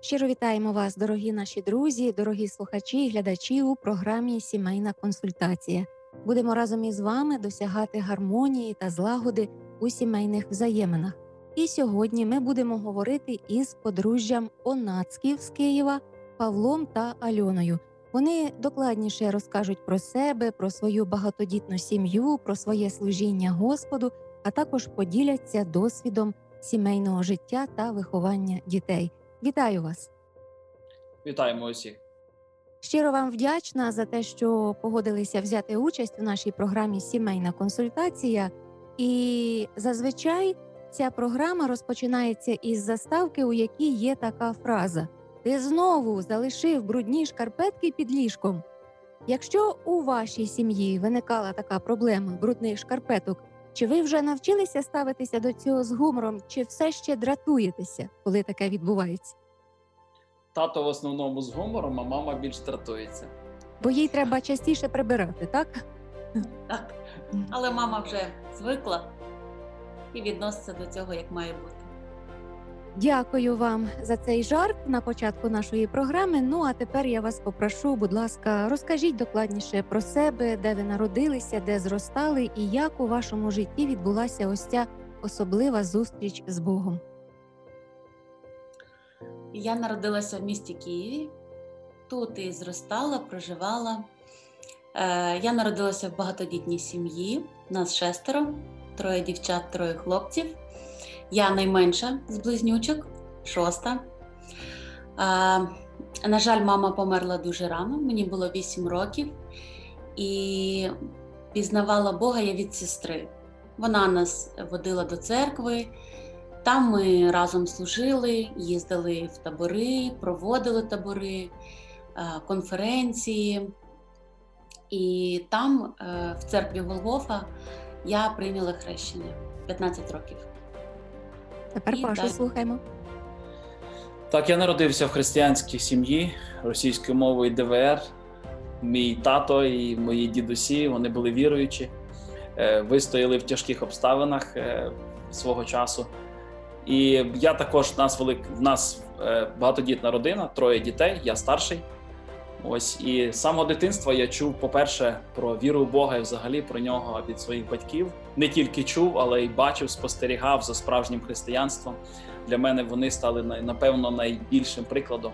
Щиро вітаємо вас, дорогі наші друзі, дорогі слухачі і глядачі у програмі Сімейна консультація. Будемо разом із вами досягати гармонії та злагоди у сімейних взаєминах. І сьогодні ми будемо говорити із подружжям Онацьків з Києва Павлом та Альоною. Вони докладніше розкажуть про себе, про свою багатодітну сім'ю, про своє служіння Господу, а також поділяться досвідом сімейного життя та виховання дітей. Вітаю вас! Вітаємо усіх. Щиро вам вдячна за те, що погодилися взяти участь у нашій програмі Сімейна консультація. І зазвичай ця програма розпочинається із заставки, у якій є така фраза: Ти знову залишив брудні шкарпетки під ліжком. Якщо у вашій сім'ї виникала така проблема брудних шкарпеток, чи ви вже навчилися ставитися до цього з гумором, чи все ще дратуєтеся, коли таке відбувається? Тато в основному з гумором, а мама більш дратується. Бо їй треба частіше прибирати, так? Так. Але мама вже звикла і відноситься до цього як має бути. Дякую вам за цей жарт на початку нашої програми. Ну а тепер я вас попрошу, будь ласка, розкажіть докладніше про себе, де ви народилися, де зростали, і як у вашому житті відбулася ось ця особлива зустріч з Богом. Я народилася в місті Києві, тут і зростала, проживала. Е, Я народилася в багатодітній сім'ї, нас шестеро, троє дівчат, троє хлопців. Я найменша з близнючок, шоста. На жаль, мама померла дуже рано, мені було 8 років, і пізнавала Бога я від сестри. Вона нас водила до церкви, там ми разом служили, їздили в табори, проводили табори, конференції. І там, е, в церкві Голгофа, я прийняла хрещення 15 років. Тепер І Пашу далі. слухаємо. Так, я народився в християнській сім'ї російською мовою ДВР. Мій тато і мої дідусі вони були віруючі, е, вистояли в тяжких обставинах е, свого часу. І я також в нас велик, в нас е, багатодітна родина, троє дітей, я старший. Ось і з самого дитинства я чув, по-перше, про віру в Бога і взагалі про нього від своїх батьків. Не тільки чув, але й бачив, спостерігав за справжнім християнством. Для мене вони стали напевно найбільшим прикладом.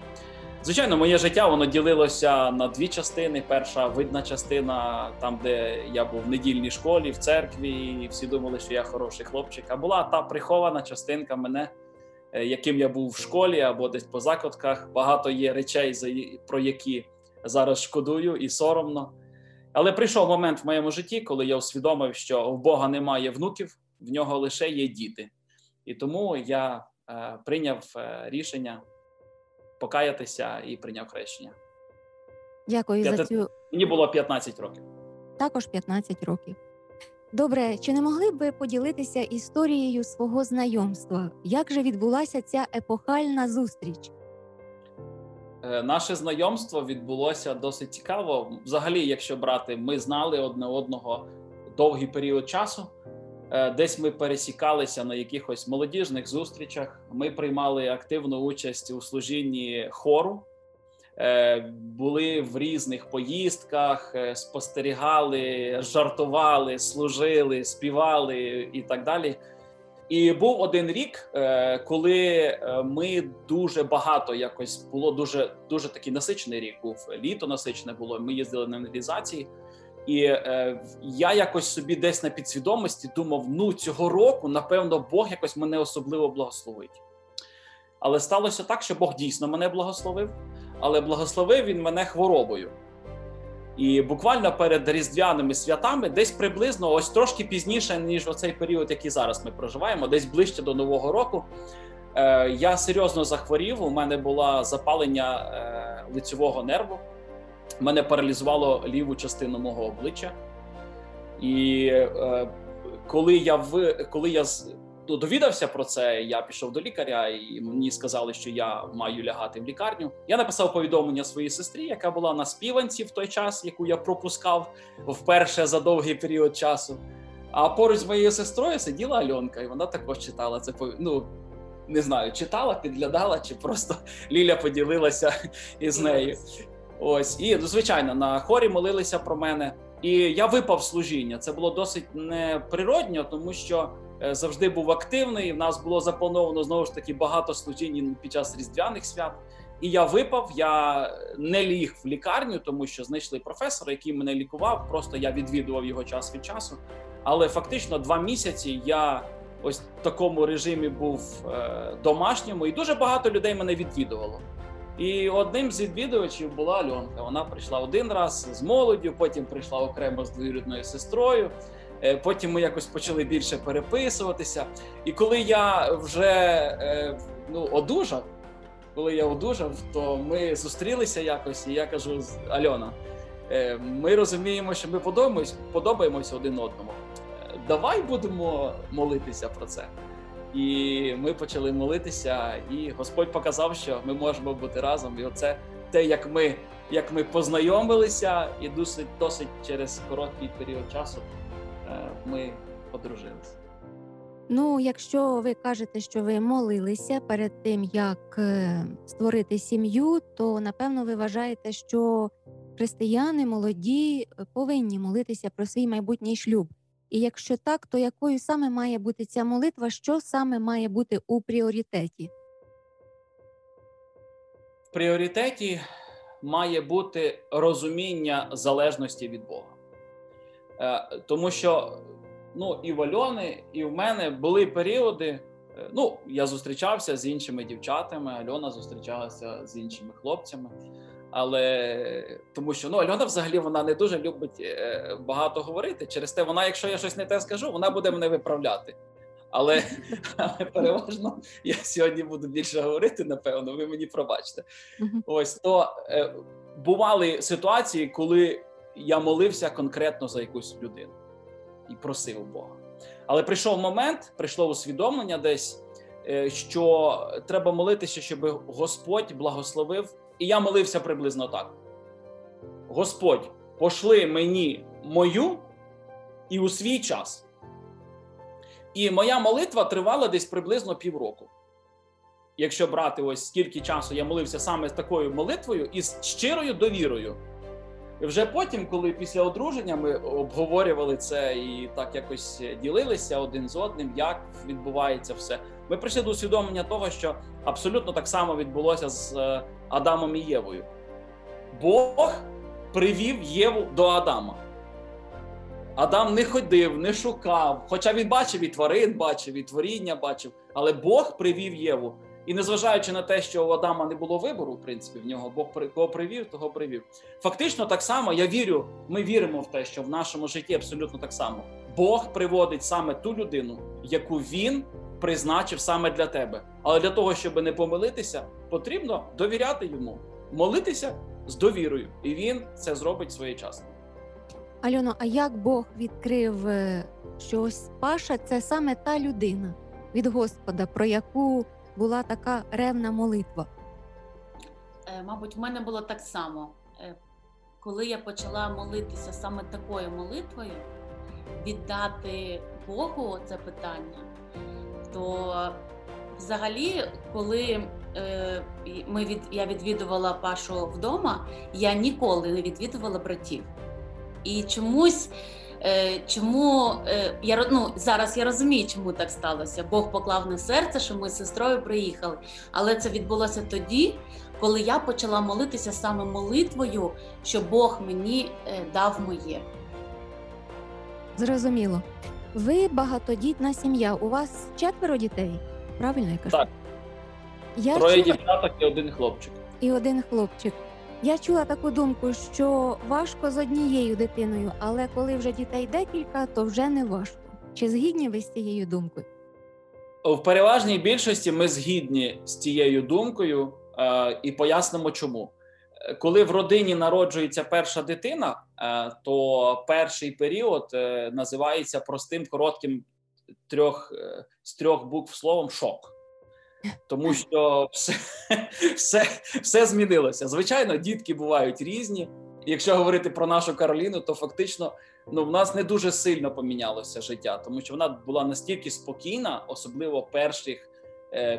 Звичайно, моє життя воно ділилося на дві частини. Перша видна частина, там, де я був в недільній школі, в церкві, і всі думали, що я хороший хлопчик. А була та прихована частинка мене, е, яким я був в школі або десь по закладках. Багато є речей, про які зараз шкодую і соромно. Але прийшов момент в моєму житті, коли я усвідомив, що в Бога немає внуків, в нього лише є діти. І тому я е, прийняв е, рішення покаятися і прийняв хрещення. Дякую за П'яте- цю Мені було 15 років. також 15 років. Добре, чи не могли б ви поділитися історією свого знайомства? Як же відбулася ця епохальна зустріч? Е, Наше знайомство відбулося досить цікаво. Взагалі, якщо брати, ми знали одне одного довгий період часу. Е, Десь ми пересікалися на якихось молодіжних зустрічах. Ми приймали активну участь у служінні хору, Е, були в різних поїздках, спостерігали, жартували, служили, співали і так далі. І був один рік, е, коли е, ми дуже багато якось було дуже дуже такий насичений рік. Був літо насичене було. Ми їздили на реалізації, і е, я якось собі десь на підсвідомості думав: ну цього року, напевно, Бог якось мене особливо благословить. Але сталося так, що Бог дійсно мене благословив, але благословив він мене хворобою. І буквально перед різдвяними святами, десь приблизно, ось трошки пізніше, ніж оцей період, який зараз ми проживаємо, десь ближче до Нового року. Е, я серйозно захворів. У мене було запалення е, лицьового нерву. Мене паралізувало ліву частину мого обличчя. І е, коли я в коли я довідався про це, я пішов до лікаря, і мені сказали, що я маю лягати в лікарню. Я написав повідомлення своїй сестрі, яка була на співанці в той час, яку я пропускав вперше за довгий період часу. А поруч з моєю сестрою сиділа Альонка, і вона також читала це ну, не знаю, читала, підглядала, чи просто Ліля поділилася із нею. Ось і звичайно на хорі молилися про мене. І я випав служіння. Це було досить неприродньо, тому що завжди був активний. В нас було заплановано знову ж таки багато служінь під час різдвяних свят. І я випав. Я не ліг в лікарню, тому що знайшли професора, який мене лікував. Просто я відвідував його час від часу. Але фактично два місяці я ось в такому режимі був е, домашньому, і дуже багато людей мене відвідувало. І одним з відвідувачів була Альонка. Вона прийшла один раз з молоддю, потім прийшла окремо з двоюрідною сестрою. Е, Потім ми якось почали більше переписуватися. І коли я вже е, ну, одужав, коли я одужав, то ми зустрілися якось, і я кажу: Альона, е, ми розуміємо, що ми подобаємось, подобаємося один одному. Давай будемо молитися про це. І ми почали молитися, і Господь показав, що ми можемо бути разом. І оце те, як ми, як ми познайомилися, і досить досить через короткий період часу ми одружилися. Ну, якщо ви кажете, що ви молилися перед тим, як е, створити сім'ю, то напевно ви вважаєте, що християни молоді е, повинні молитися про свій майбутній шлюб. І якщо так, то якою саме має бути ця молитва, що саме має бути у пріоритеті? В пріоритеті має бути розуміння залежності від Бога. Е, Тому що ну, і в Альони, і в мене були періоди. е, Ну, я зустрічався з іншими дівчатами, Альона зустрічалася з іншими хлопцями. Але тому що ну Альона взагалі вона не дуже любить е, багато говорити. Через те, вона, якщо я щось не те скажу, вона буде мене виправляти. Але, але переважно я сьогодні буду більше говорити, напевно, ви мені пробачте. Ось то е, бували ситуації, коли я молився конкретно за якусь людину і просив Бога. Але прийшов момент, прийшло усвідомлення десь, е, що треба молитися, щоб Господь благословив. І я молився приблизно так: Господь, пошли мені мою і у свій час. І моя молитва тривала десь приблизно півроку. Якщо брати ось скільки часу я молився саме з такою молитвою і з щирою довірою. Вже потім, коли після одруження ми обговорювали це і так якось ділилися один з одним, як відбувається все, ми прийшли до усвідомлення того, що абсолютно так само відбулося з е, Адамом і Євою. Бог привів Єву до Адама. Адам не ходив, не шукав, хоча він бачив і тварин, бачив, і творіння бачив, але Бог привів Єву. І незважаючи на те, що у Адама не було вибору, в принципі, в нього Бог при- кого привів, того привів. Фактично, так само я вірю, ми віримо в те, що в нашому житті абсолютно так само. Бог приводить саме ту людину, яку він призначив саме для тебе. Але для того, щоб не помилитися, потрібно довіряти йому, молитися з довірою, і він це зробить своєчасно. Альоно, а як Бог відкрив, е, що ось Паша це саме та людина від Господа, про яку була така ревна молитва? Е, Мабуть, в мене було так само. Е, Коли я почала молитися саме такою молитвою, віддати Богу це питання, то взагалі, коли е, ми від, я відвідувала Пашу вдома, я ніколи не відвідувала братів. І чомусь. Е, Чому е, я ну, зараз я розумію, чому так сталося. Бог поклав на серце, що ми з сестрою приїхали. Але це відбулося тоді, коли я почала молитися саме молитвою, що Бог мені е, дав моє. Зрозуміло. Ви багатодітна сім'я. У вас четверо дітей. Правильно я кажу? Так. Я Троє чула... дівчаток і один хлопчик. і один хлопчик. Я чула таку думку, що важко з однією дитиною, але коли вже дітей декілька, то вже не важко. Чи згідні ви з цією думкою? В переважній більшості ми згідні з цією думкою е, і пояснимо, чому. Е, Коли в родині народжується перша дитина, е, то перший період називається простим коротким трьох з трьох букв словом шок. Тому що все, все, все змінилося. Звичайно, дітки бувають різні. Якщо говорити про нашу Кароліну, то фактично ну в нас не дуже сильно помінялося життя, тому що вона була настільки спокійна, особливо перших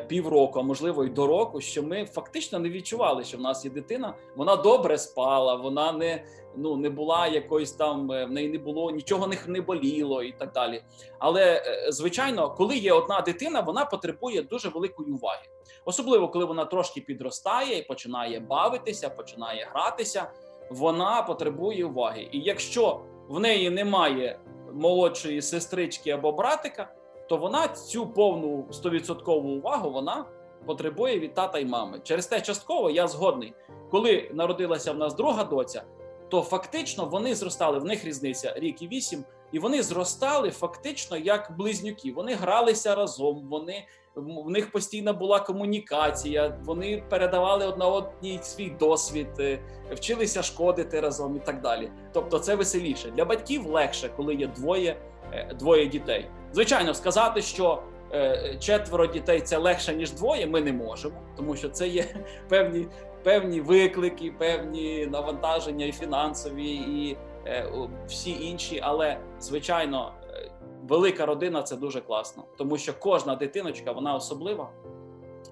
півроку, а можливо й до року, що ми фактично не відчували, що в нас є дитина. Вона добре спала, вона не ну не була якоюсь там, е, в неї не було нічого не, не боліло і так далі. Але е, звичайно, коли є одна дитина, вона потребує дуже великої уваги, особливо коли вона трошки підростає і починає бавитися, починає гратися. Вона потребує уваги. І якщо в неї немає молодшої сестрички або братика, то вона цю повну 100% увагу вона потребує від тата й мами. Через те частково я згодний. Коли народилася в нас друга доця, то фактично вони зростали. В них різниця рік і вісім, і вони зростали фактично як близнюки. Вони гралися разом. Вони в них постійна була комунікація. Вони передавали одна одній свій досвід, е, вчилися шкодити разом і так далі. Тобто, це веселіше для батьків легше, коли є двоє, двоє дітей. Звичайно, сказати, що е, четверо дітей це легше ніж двоє. Ми не можемо, тому що це є певні певні виклики, певні навантаження і фінансові, і е, всі інші. Але звичайно, е, велика родина це дуже класно, тому що кожна дитиночка вона особлива.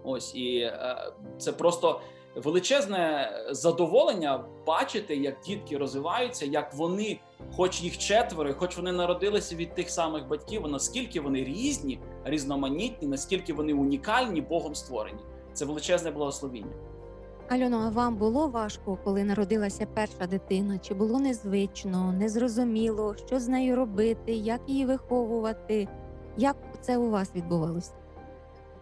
Ось і е, це просто величезне задоволення бачити, як дітки розвиваються, як вони, хоч їх четверо, хоч вони народилися від тих самих батьків, наскільки вони різні, різноманітні, наскільки вони унікальні, Богом створені. Це величезне благословіння. Альоно, а вам було важко, коли народилася перша дитина? Чи було незвично, незрозуміло, що з нею робити, як її виховувати? Як це у вас відбувалося?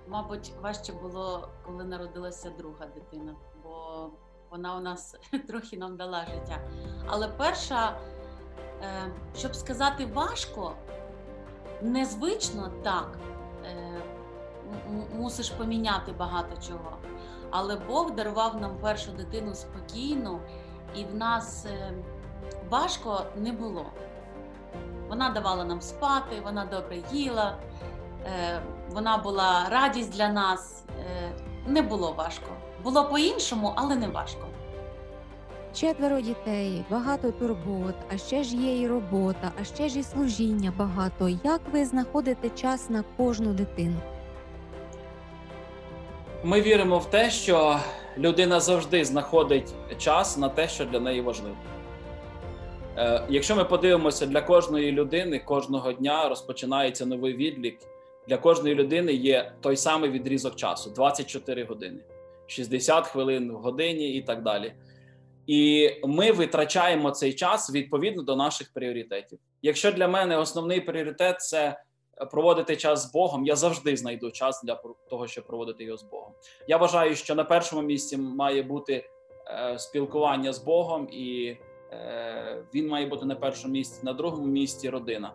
Мабуть, важче було, коли народилася друга дитина, бо вона у нас трохи нам дала життя. Але перша, е, щоб сказати важко, незвично так, е, мусиш поміняти багато чого. Але Бог дарував нам першу дитину спокійно, і в нас е, важко не було. Вона давала нам спати, вона добре їла, вона була радість для нас. Е, не було важко. Було по-іншому, але не важко. Четверо дітей, багато турбот, а ще ж є і робота, а ще ж і служіння багато. Як ви знаходите час на кожну дитину? Ми віримо в те, що людина завжди знаходить час на те, що для неї важливо. Е, якщо ми подивимося, для кожної людини кожного дня розпочинається новий відлік. Для кожної людини є той самий відрізок часу 24 години, 60 хвилин в годині і так далі. І ми витрачаємо цей час відповідно до наших пріоритетів. Якщо для мене основний пріоритет це проводити час з Богом, я завжди знайду час для того, щоб проводити його з Богом. Я вважаю, що на першому місці має бути е, спілкування з Богом, і е, він має бути на першому місці, на другому місці родина.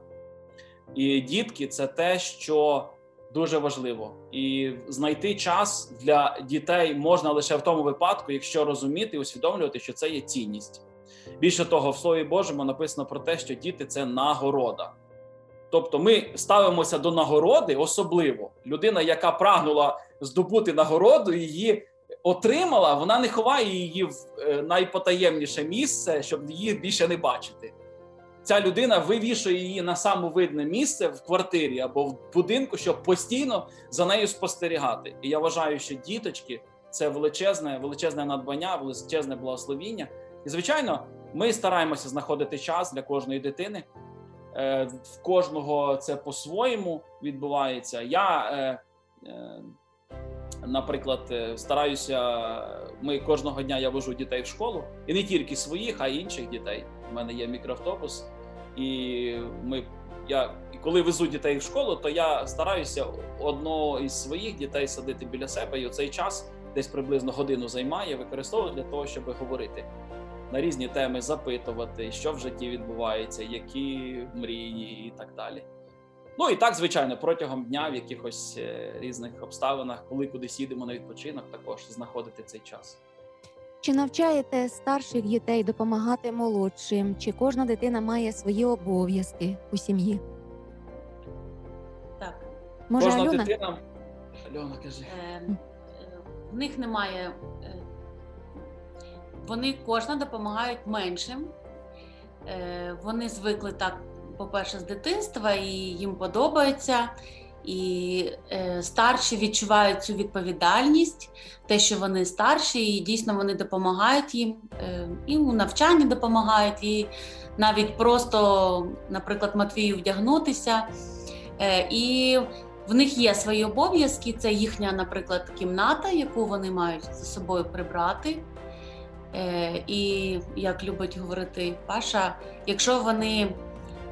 І дітки це те, що дуже важливо. І знайти час для дітей можна лише в тому випадку, якщо розуміти і усвідомлювати, що це є цінність. Більше того, в Слові Божому написано про те, що діти це нагорода. Тобто ми ставимося до нагороди, особливо людина, яка прагнула здобути нагороду, її отримала, вона не ховає її в е, найпотаємніше місце, щоб її більше не бачити. Ця людина вивішує її на самовидне місце в квартирі або в будинку, щоб постійно за нею спостерігати. І я вважаю, що діточки це величезне, величезне надбання, величезне благословіння. І звичайно, ми стараємося знаходити час для кожної дитини. Е, В кожного це по-своєму відбувається. Я, е, е, наприклад, стараюся. Ми кожного дня я вожу дітей в школу, і не тільки своїх, а й інших дітей. У мене є мікроавтобус, і ми. Я і коли везу дітей в школу, то я стараюся одного із своїх дітей садити біля себе, і оцей час десь приблизно годину займає, використовую для того, щоб говорити на різні теми, запитувати, що в житті відбувається, які мрії і так далі. Ну і так, звичайно, протягом дня в якихось е, різних обставинах, коли кудись їдемо на відпочинок, також знаходити цей час. Чи навчаєте старших дітей допомагати молодшим? Чи кожна дитина має свої обов'язки у сім'ї? Так. Може, Кожна Альона? дитина. Альона, кажи. Е, е, в них немає. е, Вони кожна допомагають меншим. Е, Вони звикли так, по-перше, з дитинства, і їм подобається. І е, старші відчувають цю відповідальність, те, що вони старші, і дійсно вони допомагають їм е, і у навчанні допомагають, і навіть просто, наприклад, Матвію вдягнутися. Е, і в них є свої обов'язки. Це їхня, наприклад, кімната, яку вони мають за собою прибрати. Е, І як любить говорити Паша, якщо вони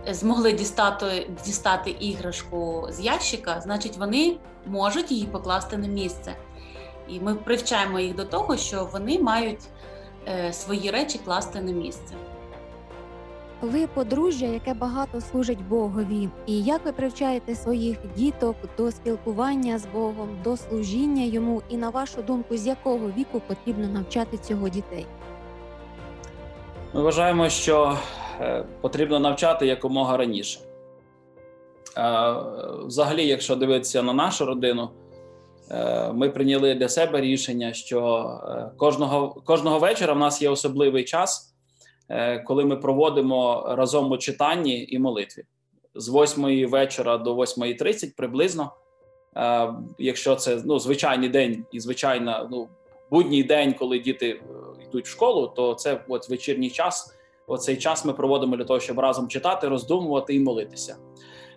змогли дістати, дістати іграшку з ящика, значить вони можуть її покласти на місце. І ми привчаємо їх до того, що вони мають е, свої речі класти на місце. Ви подружжя, яке багато служить Богові. І як ви привчаєте своїх діток до спілкування з Богом, до служіння йому? І на вашу думку, з якого віку потрібно навчати цього дітей? Ми вважаємо, що потрібно навчати якомога раніше. Е, Взагалі, якщо дивитися на нашу родину, е, ми прийняли для себе рішення, що е, кожного, кожного вечора в нас є особливий час, е, коли ми проводимо разом у читанні і молитві. З 8 вечора до 8.30 приблизно. Е, Якщо це ну, звичайний день і звичайна ну, будній день, коли діти е, йдуть в школу, то це от вечірній час. Оцей час ми проводимо для того, щоб разом читати, роздумувати і молитися.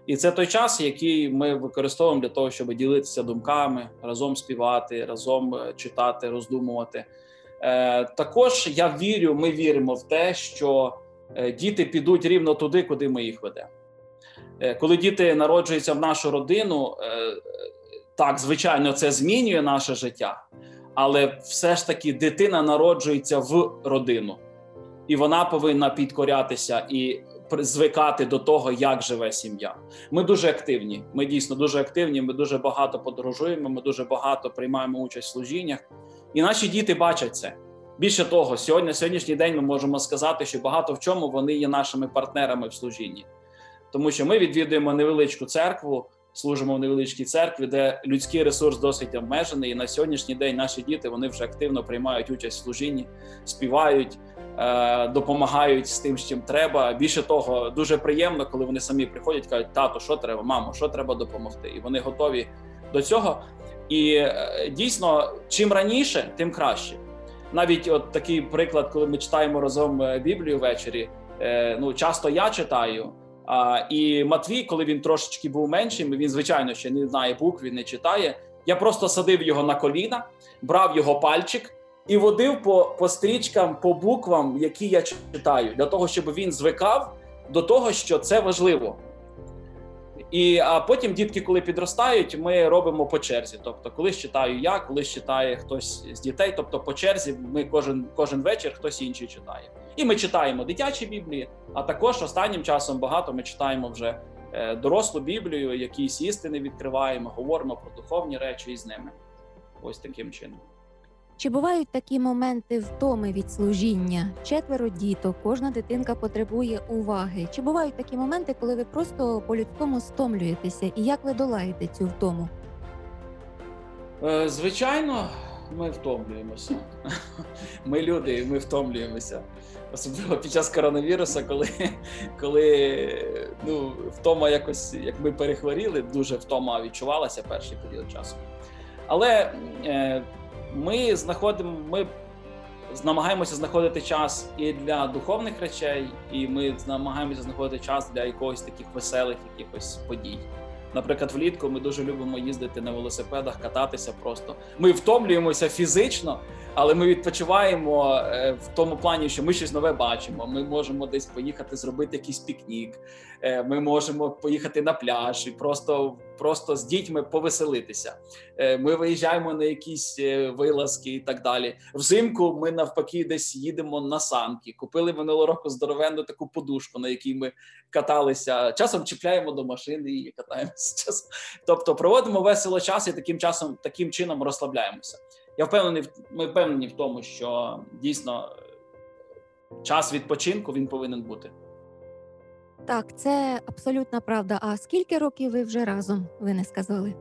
І це той час, який ми використовуємо для того, щоб ділитися думками, разом співати, разом е, читати, роздумувати. Е, також я вірю, ми віримо в те, що е, діти підуть рівно туди, куди ми їх ведемо. Коли діти народжуються в нашу родину, так, звичайно, це змінює наше життя, але все ж таки дитина народжується в родину, і вона повинна підкорятися і звикати до того, як живе сім'я. Ми дуже активні. Ми дійсно дуже активні. Ми дуже багато подорожуємо. Ми дуже багато приймаємо участь в служіннях, і наші діти бачать це. Більше того, сьогодні, сьогоднішній день ми можемо сказати, що багато в чому вони є нашими партнерами в служінні, тому що ми відвідуємо невеличку церкву служимо в невеличкій церкві, де людський ресурс досить обмежений. І на сьогоднішній день наші діти вони вже активно приймають участь в служінні, співають, е, допомагають з тим, з чим треба. Більше того, дуже приємно, коли вони самі приходять, кажуть, тато, що треба, мамо, що треба допомогти, і вони готові до цього. І е, дійсно, чим раніше, тим краще. Навіть от такий приклад, коли ми читаємо разом е, Біблію ввечері. Ну, часто я читаю. А, і Матвій, коли він трошечки був меншим, він звичайно ще не знає букв, він не читає. Я просто садив його на коліна, брав його пальчик і водив по, по стрічкам, по буквам, які я читаю, для того, щоб він звикав до того, що це важливо. І а потім дітки, коли підростають, ми робимо по черзі. Тобто, колись читаю я, колись читає хтось з дітей. Тобто, по черзі ми кожен кожен вечір хтось інший читає. І ми читаємо дитячі біблії, а також останнім часом багато ми читаємо вже е, дорослу біблію, якісь істини відкриваємо, говоримо про духовні речі із ними. Ось таким чином. Чи бувають такі моменти втоми від служіння? Четверо діток, кожна дитинка потребує уваги. Чи бувають такі моменти, коли ви просто по-людському стомлюєтеся? І як ви долаєте цю втому? Е, Звичайно, ми втомлюємося. Ми люди, і ми втомлюємося. Особливо під час коронавірусу, коли, коли ну, втома якось, як ми перехворіли, дуже втома відчувалася перший період часу. Але е, ми знаходимо, ми намагаємося знаходити час і для духовних речей, і ми намагаємося знаходити час для якогось таких веселих якихось подій. Наприклад, влітку ми дуже любимо їздити на велосипедах, кататися просто. Ми втомлюємося фізично, але ми відпочиваємо е, в тому плані, що ми щось нове бачимо. Ми можемо десь поїхати зробити якийсь пікнік. е, Ми можемо поїхати на пляж і просто, просто з дітьми повеселитися. Е, Ми виїжджаємо на якісь е, вилазки і так далі. Взимку ми навпаки десь їдемо на санки. Купили минулого року здоровенну таку подушку, на якій ми каталися. Часом чіпляємо до машини і катаємося. Часом. Тобто проводимо весело час і таким часом, таким чином розслабляємося. Я впевнений, ми впевнені в тому, що дійсно е, час відпочинку він повинен бути. Так, це абсолютна правда. А скільки років ви вже разом? Ви не сказали?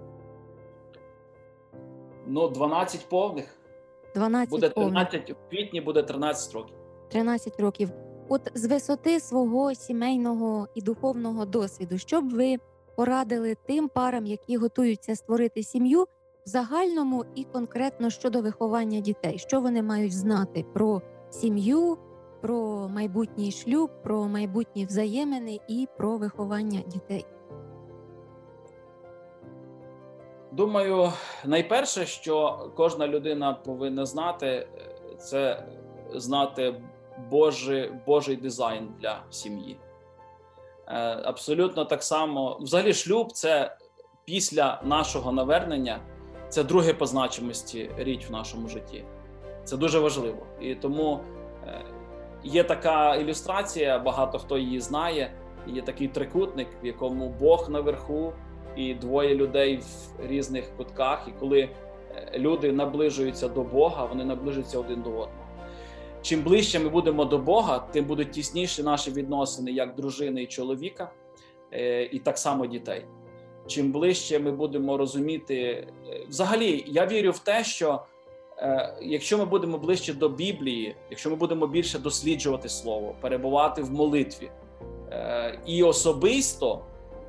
Ну, 12 повних 12 буде повних. 13, в квітні буде 13 років. 13 років. От з висоти свого сімейного і духовного досвіду, що б ви порадили тим парам, які готуються створити сім'ю, в загальному і конкретно щодо виховання дітей, що вони мають знати про сім'ю, про майбутній шлюб, про майбутні взаємини і про виховання дітей. Думаю, найперше, що кожна людина повинна знати, це знати Божий, Божий дизайн для сім'ї. Е, Абсолютно так само. Взагалі, шлюб це після нашого навернення, це друге по значимості річ в нашому житті. Це дуже важливо. І тому є така ілюстрація, багато хто її знає. Є такий трикутник, в якому Бог наверху і двоє людей в різних кутках. І коли е, люди наближуються до Бога, вони наближуються один до одного. Чим ближче ми будемо до Бога, тим будуть тісніші наші відносини як дружини і чоловіка, е, і так само дітей. Чим ближче ми будемо розуміти, е, взагалі, я вірю в те, що якщо ми будемо ближче до Біблії, якщо ми будемо більше досліджувати Слово, перебувати в молитві е, і особисто,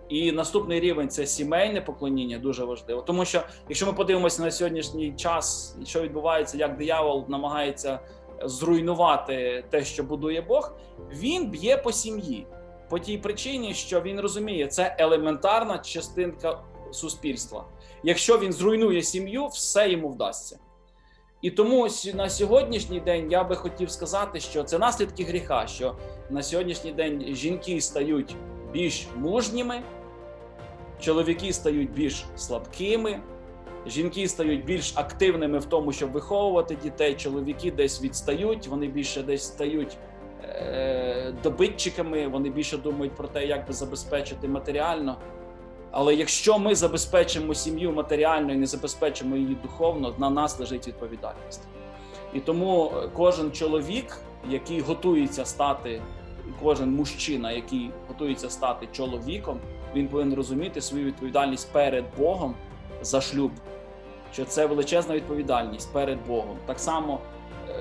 і наступний рівень це сімейне поклоніння, дуже важливо. Тому що якщо ми подивимося на сьогоднішній час, що відбувається, як диявол намагається зруйнувати те, що будує Бог, він б'є по сім'ї по тій причині, що він розуміє, це елементарна частинка суспільства. Якщо він зруйнує сім'ю, все йому вдасться. І тому на сьогоднішній день я би хотів сказати, що це наслідки гріха, що на сьогоднішній день жінки стають більш мужніми, чоловіки стають більш слабкими, жінки стають більш активними в тому, щоб виховувати дітей. Чоловіки десь відстають, вони більше десь стають е, добитчиками, вони більше думають про те, як би забезпечити матеріально. Але якщо ми забезпечимо сім'ю матеріально і не забезпечимо її духовно, на нас лежить відповідальність. І тому е, кожен чоловік, який готується стати, кожен мужчина, який готується стати чоловіком, він повинен розуміти свою відповідальність перед Богом за шлюб, що це величезна відповідальність перед Богом. Так само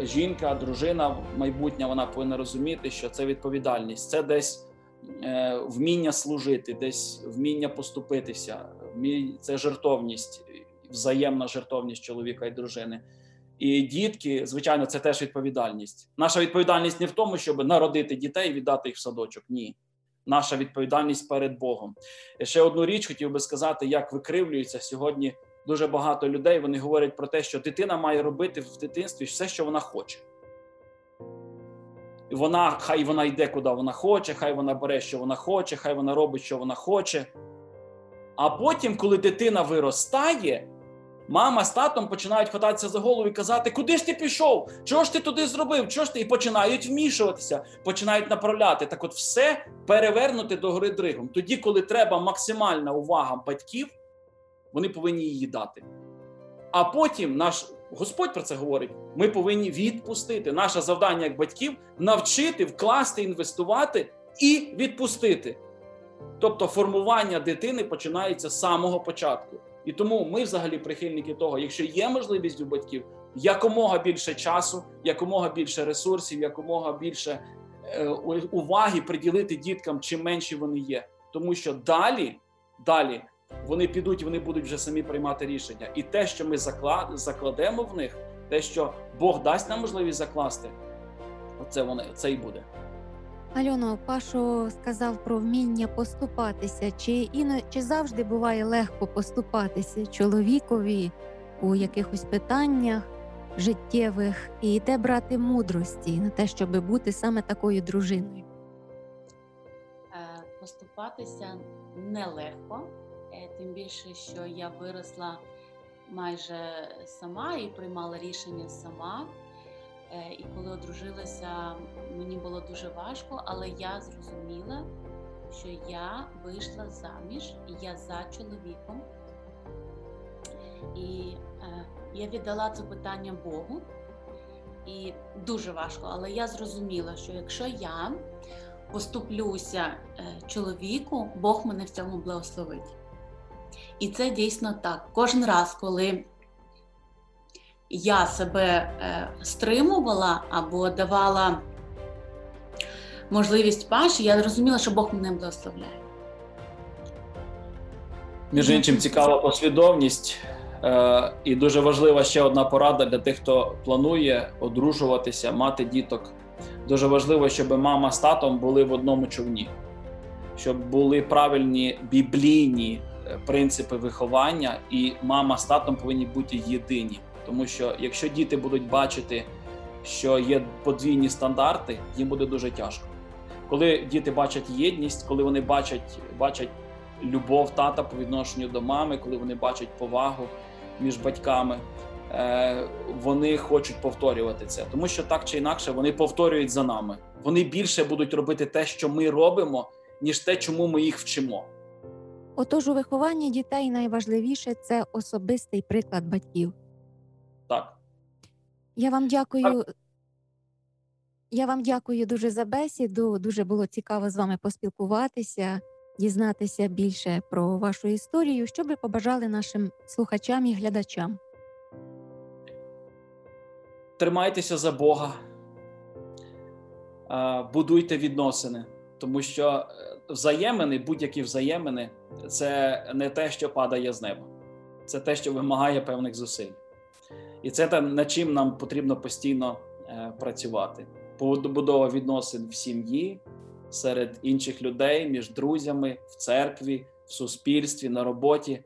е, жінка, дружина майбутня, вона повинна розуміти, що це відповідальність, це десь вміння служити, десь вміння поступитися, це жертовність, взаємна жертовність чоловіка і дружини. І дітки, звичайно, це теж відповідальність. Наша відповідальність не в тому, щоб народити дітей і віддати їх в садочок. Ні. Наша відповідальність перед Богом. І ще одну річ хотів би сказати, як викривлюється сьогодні дуже багато людей. Вони говорять про те, що дитина має робити в дитинстві все, що вона хоче. Вона, хай вона йде, куди вона хоче, хай вона бере, що вона хоче, хай вона робить, що вона хоче. А потім, коли дитина виростає, мама з татом починають хвататися за голову і казати, куди ж ти пішов? Чого ж ти туди зробив? Чого ж ти? І починають вмішуватися, починають направляти. Так от все перевернути до гори дригом. Тоді, коли треба максимальна увага батьків, вони повинні її дати. А потім наш Господь про це говорить: ми повинні відпустити. Наше завдання як батьків навчити, вкласти, інвестувати і відпустити. Тобто формування дитини починається з самого початку. І тому ми взагалі прихильники того, якщо є можливість у батьків, якомога більше часу, якомога більше ресурсів, якомога більше е, уваги приділити діткам, чим менші вони є. Тому що далі, далі вони підуть, і вони будуть вже самі приймати рішення. І те, що ми закла- закладемо в них, те, що Бог дасть нам можливість закласти, оце вони це і буде. Альоно, Пашо сказав про вміння поступатися. Чи іно чи завжди буває легко поступатися чоловікові у якихось питаннях життєвих, і де брати мудрості на те, щоб бути саме такою дружиною? Е, Поступатися нелегко, тим більше, що я виросла майже сама і приймала рішення сама. Е, І коли одружилася, мені було дуже важко, але я зрозуміла, що я вийшла заміж, і я за чоловіком. І е, я віддала це питання Богу. І дуже важко, але я зрозуміла, що якщо я поступлюся е, чоловіку, Бог мене в цьому благословить. І це дійсно так. Кожен раз, коли я себе е, стримувала або давала можливість паші, я зрозуміла, що Бог мене благословляє. Між іншим, цікава послідовність. Е, і дуже важлива ще одна порада для тих, хто планує одружуватися, мати діток. Дуже важливо, щоб мама з татом були в одному човні, щоб були правильні біблійні принципи виховання, і мама з татом повинні бути єдині. Тому що якщо діти будуть бачити, що є подвійні стандарти, їм буде дуже тяжко. Коли діти бачать єдність, коли вони бачать, бачать любов тата по відношенню до мами, коли вони бачать повагу між батьками, е, вони хочуть повторювати це, тому що так чи інакше вони повторюють за нами. Вони більше будуть робити те, що ми робимо, ніж те, чому ми їх вчимо. Отож, у вихованні дітей найважливіше це особистий приклад батьків. Так, Я вам дякую. Я вам дякую дуже за бесіду. Дуже було цікаво з вами поспілкуватися, дізнатися більше про вашу історію. Що би побажали нашим слухачам і глядачам? тримайтеся за Бога, е, будуйте відносини, тому що е, взаємини, будь-які взаємини, це не те, що падає з неба, це те, що вимагає певних зусиль. І це те, над чим нам потрібно постійно е, працювати. Побудова відносин в сім'ї, серед інших людей, між друзями, в церкві, в суспільстві, на роботі.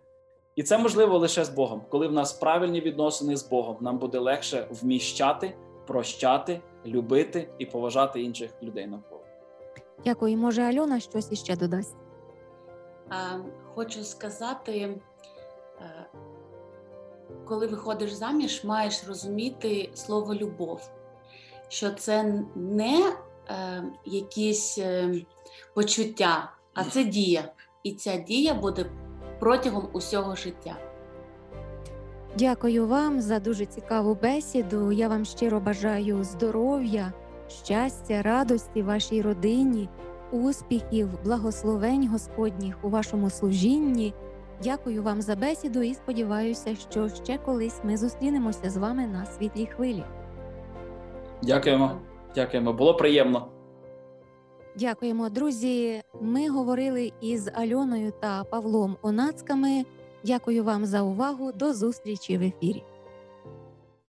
І це можливо лише з Богом. Коли в нас правильні відносини з Богом, нам буде легше вміщати, прощати, любити і поважати інших людей. Дякую. Може, Альона щось іще додасть. Хочу сказати, е, коли виходиш заміж, маєш розуміти слово любов, що це не е, якісь е, почуття, а це дія. І ця дія буде протягом усього життя. Дякую вам за дуже цікаву бесіду. Я вам щиро бажаю здоров'я, щастя, радості вашій родині, успіхів, благословень Господніх у вашому служінні. Дякую вам за бесіду і сподіваюся, що ще колись ми зустрінемося з вами на світлій хвилі. Дякуємо. Дякуємо. Було приємно. Дякуємо, друзі. Ми говорили із Альоною та Павлом Онацьками. Дякую вам за увагу. До зустрічі в ефірі.